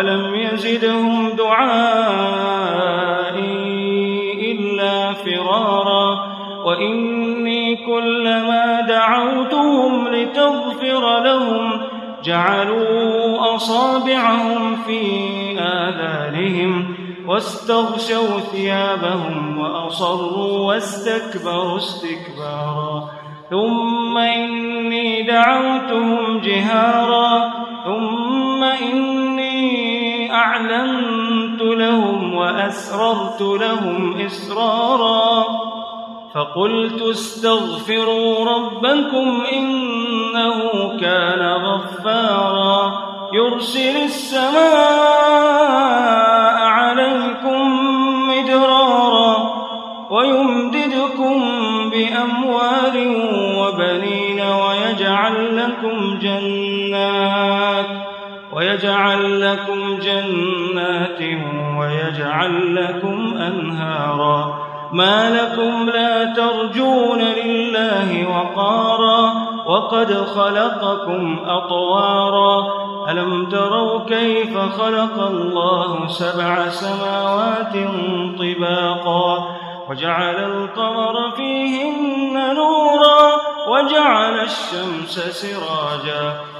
فلم يزدهم دعائي إلا فرارا وإني كلما دعوتهم لتغفر لهم جعلوا أصابعهم في آذانهم واستغشوا ثيابهم وأصروا واستكبروا استكبارا ثم إني دعوتهم جهارا ثم لهم وأسررت لهم إسرارا فقلت استغفروا ربكم إنه كان غفارا يرسل السماء عليكم مدرارا ويمددكم ويجعل لكم جنات ويجعل لكم أنهارا. ما لكم لا ترجون لله وقارا. وقد خلقكم أطوارا. ألم تروا كيف خلق الله سبع سماوات طباقا؟ وجعل القمر فيهن نورا. وجعل الشمس سراجا.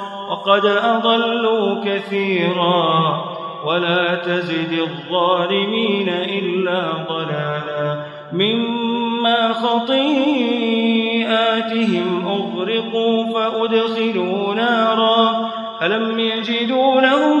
وقد أضلوا كثيرا ولا تزد الظالمين إلا ضلالا مما خطيئاتهم أغرقوا فأدخلوا نارا فلم يجدوا لهم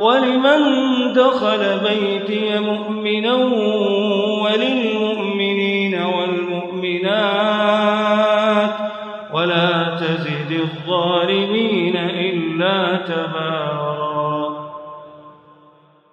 ولمن دخل بيتي مؤمنا وللمؤمنين والمؤمنات ولا تزد الظالمين إلا تبارا